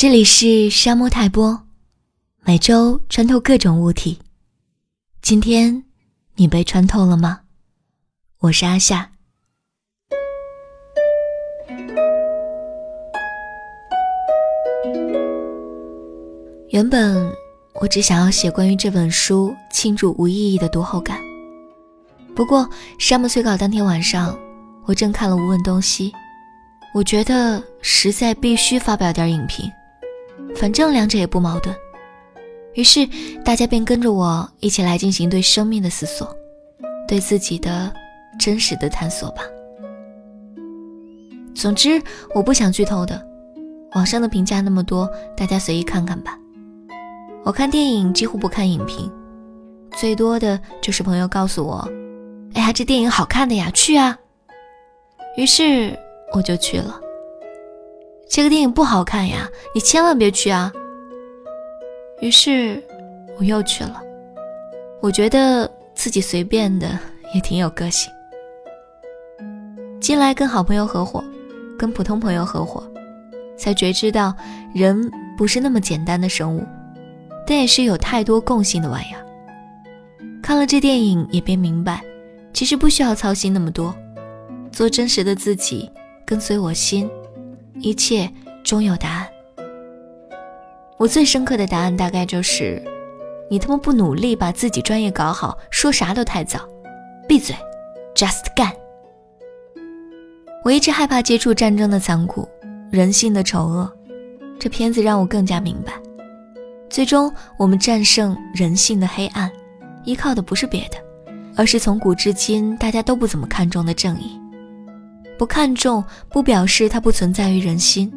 这里是沙漠泰波，每周穿透各种物体。今天你被穿透了吗？我是阿夏。原本我只想要写关于这本书庆祝无意义的读后感，不过沙漠催稿当天晚上，我正看了《无问东西》，我觉得实在必须发表点影评。反正两者也不矛盾，于是大家便跟着我一起来进行对生命的思索，对自己的真实的探索吧。总之，我不想剧透的，网上的评价那么多，大家随意看看吧。我看电影几乎不看影评，最多的就是朋友告诉我：“哎呀，这电影好看的呀，去啊！”于是我就去了。这个电影不好看呀，你千万别去啊！于是我又去了。我觉得自己随便的也挺有个性。进来跟好朋友合伙，跟普通朋友合伙，才觉知到人不是那么简单的生物，但也是有太多共性的玩意儿。看了这电影也便明白，其实不需要操心那么多，做真实的自己，跟随我心。一切终有答案。我最深刻的答案大概就是：你他妈不努力把自己专业搞好，说啥都太早。闭嘴，just 干。我一直害怕接触战争的残酷，人性的丑恶。这片子让我更加明白，最终我们战胜人性的黑暗，依靠的不是别的，而是从古至今大家都不怎么看重的正义。不看重，不表示它不存在于人心。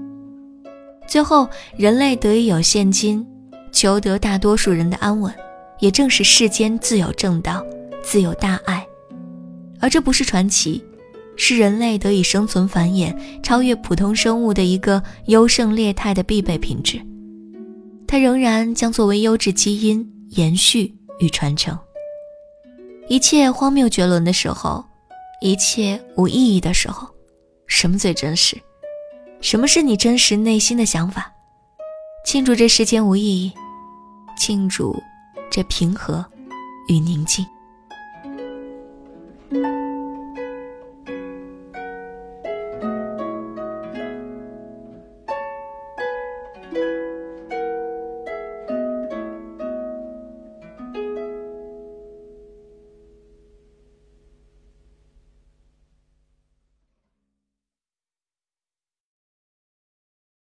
最后，人类得以有现金，求得大多数人的安稳，也正是世间自有正道，自有大爱。而这不是传奇，是人类得以生存繁衍，超越普通生物的一个优胜劣汰的必备品质。它仍然将作为优质基因延续与传承。一切荒谬绝伦的时候，一切无意义的时候。什么最真实？什么是你真实内心的想法？庆祝这世间无意义，庆祝这平和与宁静。